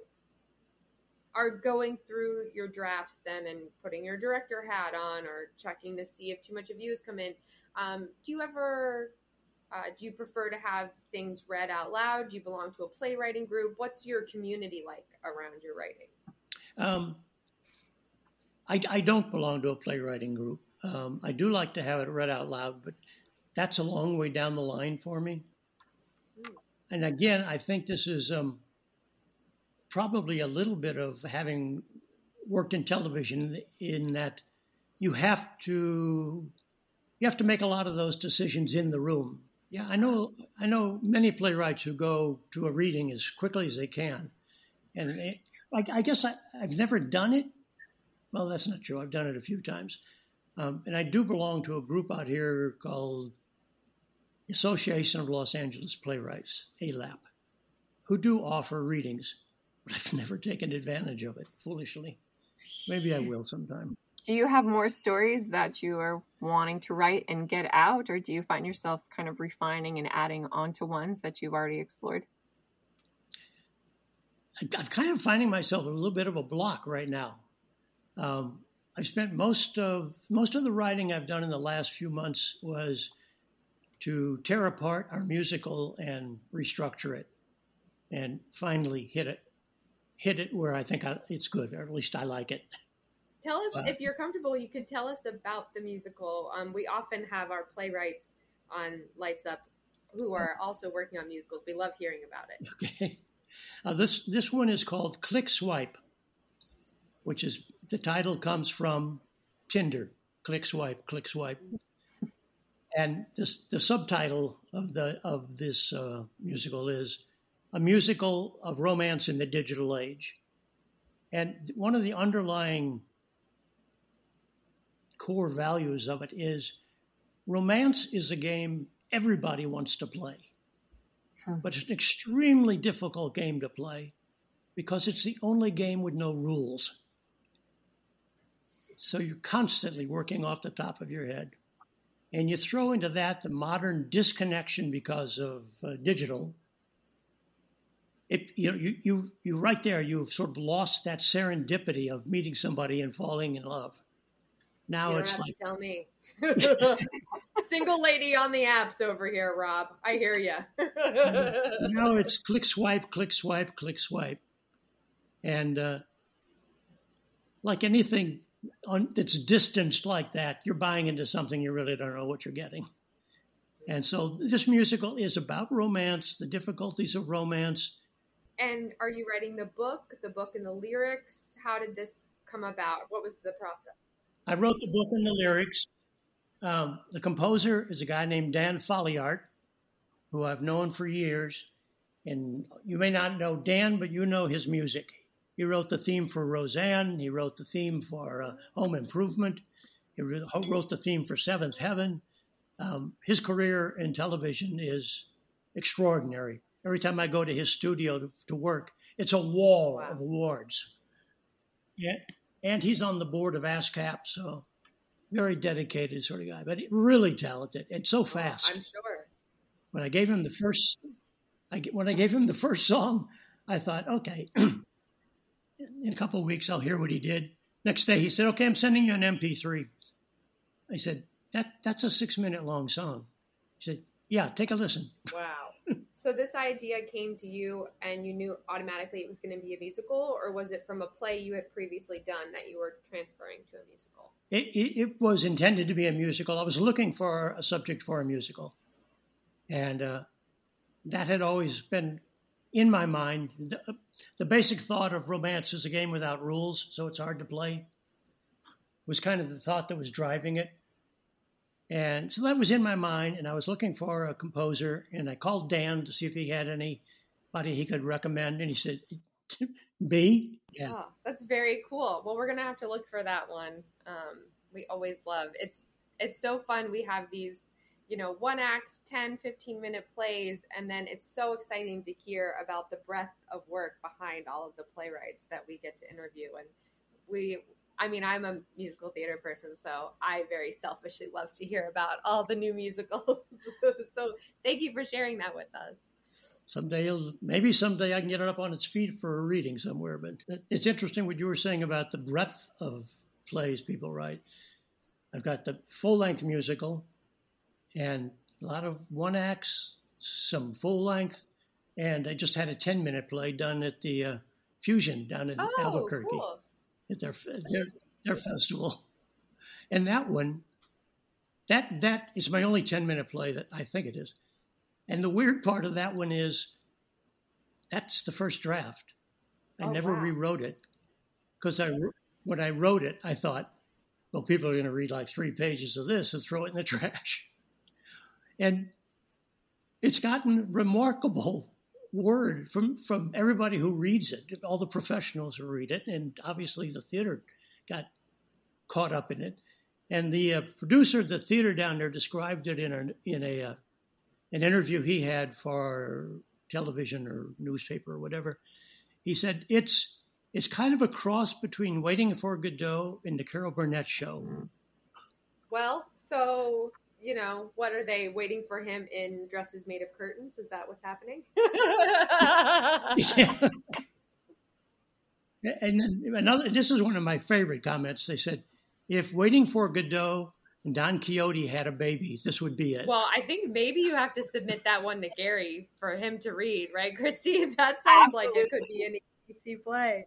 are going through your drafts then and putting your director hat on or checking to see if too much of you has come in, um, do you ever uh, do you prefer to have things read out loud? Do you belong to a playwriting group? What's your community like around your writing? Um, I, I, don't belong to a playwriting group. Um, I do like to have it read out loud, but that's a long way down the line for me. Mm. And again, I think this is um, probably a little bit of having worked in television in that you have to you have to make a lot of those decisions in the room yeah, I know. I know many playwrights who go to a reading as quickly as they can, and it, I, I, guess I, have never done it. Well, that's not true. I've done it a few times, um, and I do belong to a group out here called Association of Los Angeles Playwrights, ALAP, who do offer readings, but I've never taken advantage of it. Foolishly, maybe I will sometime. Do you have more stories that you are wanting to write and get out, or do you find yourself kind of refining and adding onto ones that you've already explored? I'm kind of finding myself a little bit of a block right now. Um, I've spent most of most of the writing I've done in the last few months was to tear apart our musical and restructure it, and finally hit it, hit it where I think I, it's good, or at least I like it. Tell us if you're comfortable. You could tell us about the musical. Um, we often have our playwrights on Lights Up who are also working on musicals. We love hearing about it. Okay. Uh, this this one is called Click Swipe, which is the title comes from Tinder. Click swipe, click swipe, and this, the subtitle of the of this uh, musical is a musical of romance in the digital age. And one of the underlying core values of it is romance is a game everybody wants to play. But it's an extremely difficult game to play because it's the only game with no rules. So you're constantly working off the top of your head. And you throw into that the modern disconnection because of uh, digital. It, you, know, you, you, you right there, you've sort of lost that serendipity of meeting somebody and falling in love. Now it's like tell me, *laughs* single lady on the apps over here, Rob. I hear you. *laughs* now it's click swipe, click swipe, click swipe, and uh, like anything on, that's distanced like that, you're buying into something you really don't know what you're getting. And so this musical is about romance, the difficulties of romance. And are you writing the book, the book and the lyrics? How did this come about? What was the process? I wrote the book and the lyrics. Um, the composer is a guy named Dan Foliart, who I've known for years. And you may not know Dan, but you know his music. He wrote the theme for Roseanne. He wrote the theme for uh, Home Improvement. He wrote the theme for Seventh Heaven. Um, his career in television is extraordinary. Every time I go to his studio to, to work, it's a wall wow. of awards. Yeah, and he's on the board of ASCAP, so very dedicated sort of guy, but really talented and so oh, fast. I'm sure. When I gave him the first, I, when I gave him the first song, I thought, okay, *clears throat* in a couple of weeks I'll hear what he did. Next day he said, okay, I'm sending you an MP3. I said, that that's a six minute long song. He said, yeah, take a listen. Wow. So this idea came to you and you knew automatically it was going to be a musical, or was it from a play you had previously done that you were transferring to a musical? It, it, it was intended to be a musical. I was looking for a subject for a musical, and uh, that had always been in my mind. The, the basic thought of romance is a game without rules, so it's hard to play. Was kind of the thought that was driving it. And so that was in my mind, and I was looking for a composer, and I called Dan to see if he had anybody he could recommend, and he said, *laughs* "Me." Yeah, oh, that's very cool. Well, we're gonna have to look for that one. Um, we always love it's it's so fun. We have these, you know, one act, 10, 15 minute plays, and then it's so exciting to hear about the breadth of work behind all of the playwrights that we get to interview, and we I mean, I'm a musical theater person, so I very selfishly love to hear about all the new musicals. *laughs* so thank you for sharing that with us. Someday, maybe someday I can get it up on its feet for a reading somewhere. But it's interesting what you were saying about the breadth of plays people write. I've got the full length musical and a lot of one acts, some full length, and I just had a 10 minute play done at the uh, Fusion down in oh, Albuquerque. Cool at their their, their festival. And that one, that that is my only ten minute play that I think it is. And the weird part of that one is that's the first draft. I oh, never wow. rewrote it because I when I wrote it, I thought, well, people are going to read like three pages of this and throw it in the *laughs* trash. And it's gotten remarkable word from from everybody who reads it, all the professionals who read it, and obviously the theater got caught up in it. And the uh, producer of the theater down there described it in a in a uh, an interview he had for television or newspaper or whatever. He said it's it's kind of a cross between Waiting for Godot and the Carol Burnett Show. Well, so you know, what are they waiting for him in dresses made of curtains? Is that what's happening? *laughs* yeah. And then another, this is one of my favorite comments. They said, if Waiting for Godot and Don Quixote had a baby, this would be it. Well, I think maybe you have to submit that one to Gary for him to read, right, Christy? *laughs* That sounds Absolutely. like it could be an easy play.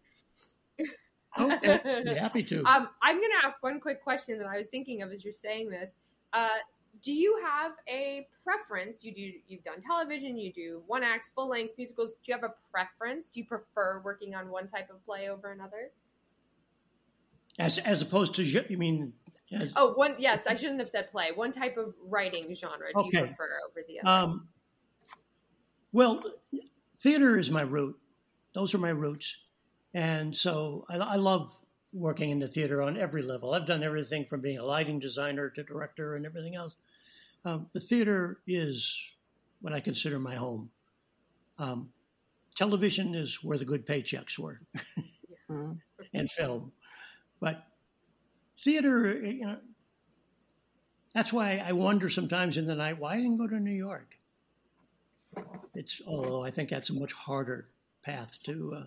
Okay, oh, happy to. *laughs* Um, I'm going to ask one quick question that I was thinking of as you're saying this. Uh, do you have a preference? You do. You've done television. You do one acts, full length musicals. Do you have a preference? Do you prefer working on one type of play over another? As as opposed to you mean? As, oh, one. Yes, I shouldn't have said play. One type of writing genre. Do okay. you prefer over the other? Um, well, theater is my root. Those are my roots, and so I, I love working in the theater on every level. I've done everything from being a lighting designer to director and everything else. Um, the theater is what I consider my home. Um, television is where the good paychecks were, mm-hmm. *laughs* and film. But theater, you know, that's why I wonder sometimes in the night why I didn't go to New York. It's although I think that's a much harder path to uh,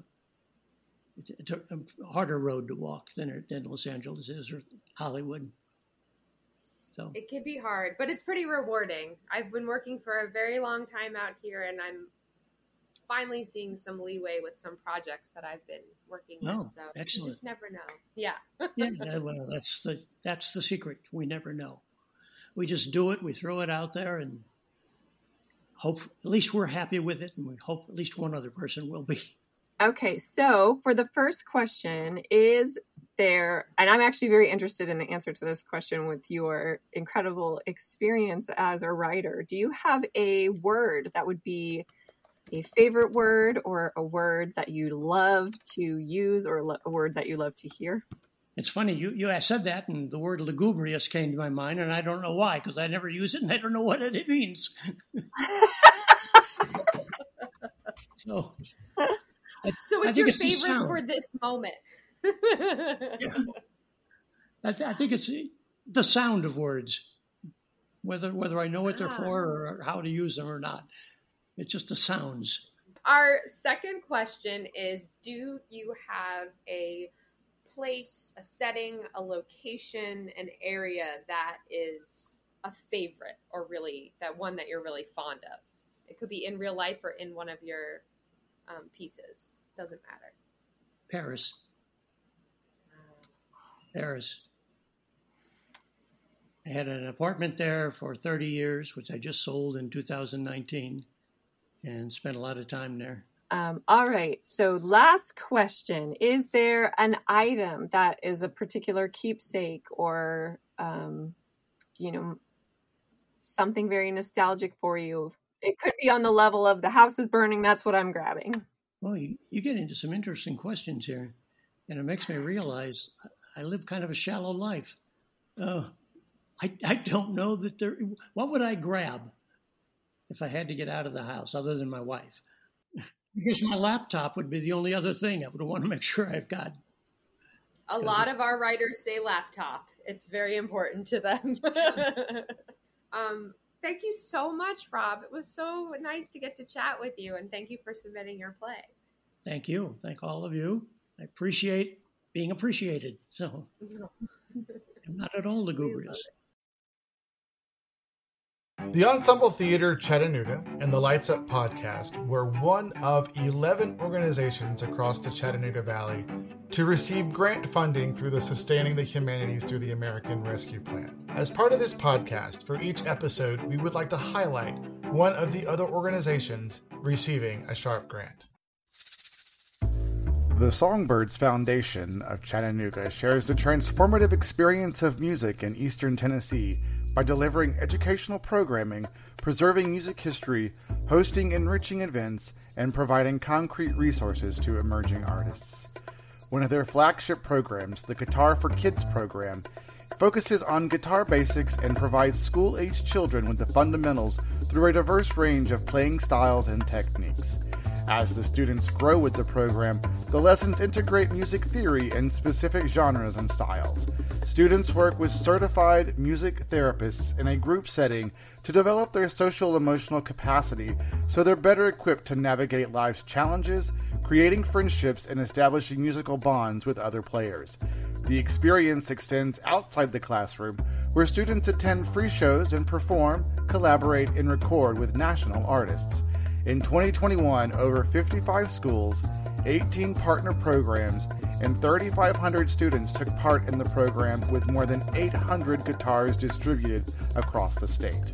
a harder road to walk than, than Los Angeles is or Hollywood. So it can be hard, but it's pretty rewarding. I've been working for a very long time out here, and I'm finally seeing some leeway with some projects that I've been working oh, with. So excellent. you just never know. Yeah. yeah. *laughs* Well, that's the that's the secret. We never know. We just do it. We throw it out there, and hope at least we're happy with it, and we hope at least one other person will be. Okay, so for the first question, is there, and I'm actually very interested in the answer to this question with your incredible experience as a writer. Do you have a word that would be a favorite word or a word that you love to use or a word that you love to hear? It's funny you you said that, and the word lugubrious came to my mind, and I don't know why because I never use it and I don't know what it means. *laughs* so so it's your it's favorite for this moment. yeah. *laughs* I, th- I, think it's the sound of words, whether whether I know what they're for or how to use them or not. It's just the sounds. Our second question is: Do you have a place, a setting, a location, an area that is a favorite, or really that one that you're really fond of? It could be in real life or in one of your um, pieces. Doesn't matter. Paris. Paris. I had an apartment there for 30 years, which I just sold in 2019 and spent a lot of time there. Um, all right. So, last question Is there an item that is a particular keepsake or, um, you know, something very nostalgic for you? It could be on the level of the house is burning. That's what I'm grabbing. Well, you, you get into some interesting questions here, and it makes me realize I live kind of a shallow life. Uh, I, I don't know that there. What would I grab if I had to get out of the house other than my wife? Because my laptop would be the only other thing I would want to make sure I've got. A lot of our writers say laptop. It's very important to them. *laughs* um, thank you so much, Rob. It was so nice to get to chat with you, and thank you for submitting your play. Thank you. Thank all of you. I appreciate being appreciated. So *laughs* I'm not at all lugubrious. The Ensemble Theater Chattanooga and the Lights Up podcast were one of 11 organizations across the Chattanooga Valley to receive grant funding through the Sustaining the Humanities through the American Rescue Plan. As part of this podcast, for each episode, we would like to highlight one of the other organizations receiving a SHARP grant. The Songbirds Foundation of Chattanooga shares the transformative experience of music in eastern Tennessee by delivering educational programming, preserving music history, hosting enriching events, and providing concrete resources to emerging artists. One of their flagship programs, the Guitar for Kids program, focuses on guitar basics and provides school aged children with the fundamentals through a diverse range of playing styles and techniques. As the students grow with the program, the lessons integrate music theory in specific genres and styles. Students work with certified music therapists in a group setting to develop their social emotional capacity so they're better equipped to navigate life's challenges, creating friendships, and establishing musical bonds with other players. The experience extends outside the classroom, where students attend free shows and perform, collaborate, and record with national artists. In 2021, over 55 schools, 18 partner programs, and 3,500 students took part in the program with more than 800 guitars distributed across the state.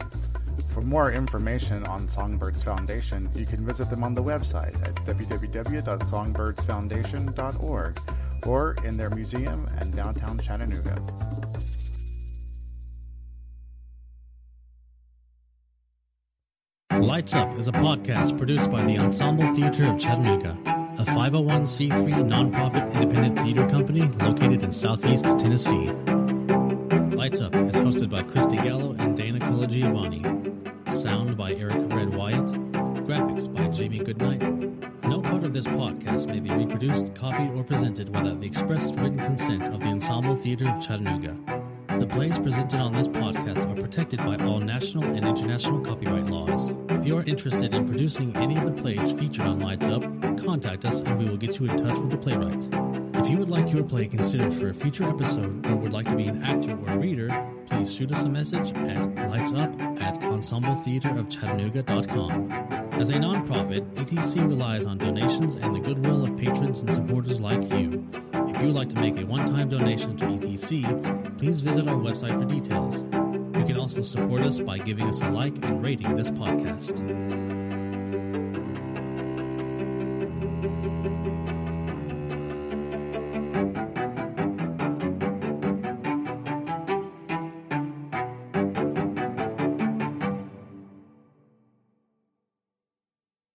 For more information on Songbirds Foundation, you can visit them on the website at www.songbirdsfoundation.org or in their museum in downtown Chattanooga. Lights Up is a podcast produced by the Ensemble Theater of Chattanooga, a 501c3 nonprofit independent theater company located in southeast Tennessee. Lights Up is hosted by Christy Gallo and Dana Colagiovanni. Sound by Eric Red Wyatt. Graphics by Jamie Goodnight. No part of this podcast may be reproduced, copied, or presented without the express written consent of the Ensemble Theater of Chattanooga. The plays presented on this podcast are protected by all national and international copyright laws. If you are interested in producing any of the plays featured on Lights Up, contact us and we will get you in touch with the playwright. If you would like your play considered for a future episode or would like to be an actor or reader, please shoot us a message at lightsup at ensembletheaterofchattanooga.com. As a nonprofit, ETC relies on donations and the goodwill of patrons and supporters like you. If you would like to make a one-time donation to ETC, please visit our website for details. You can also support us by giving us a like and rating this podcast.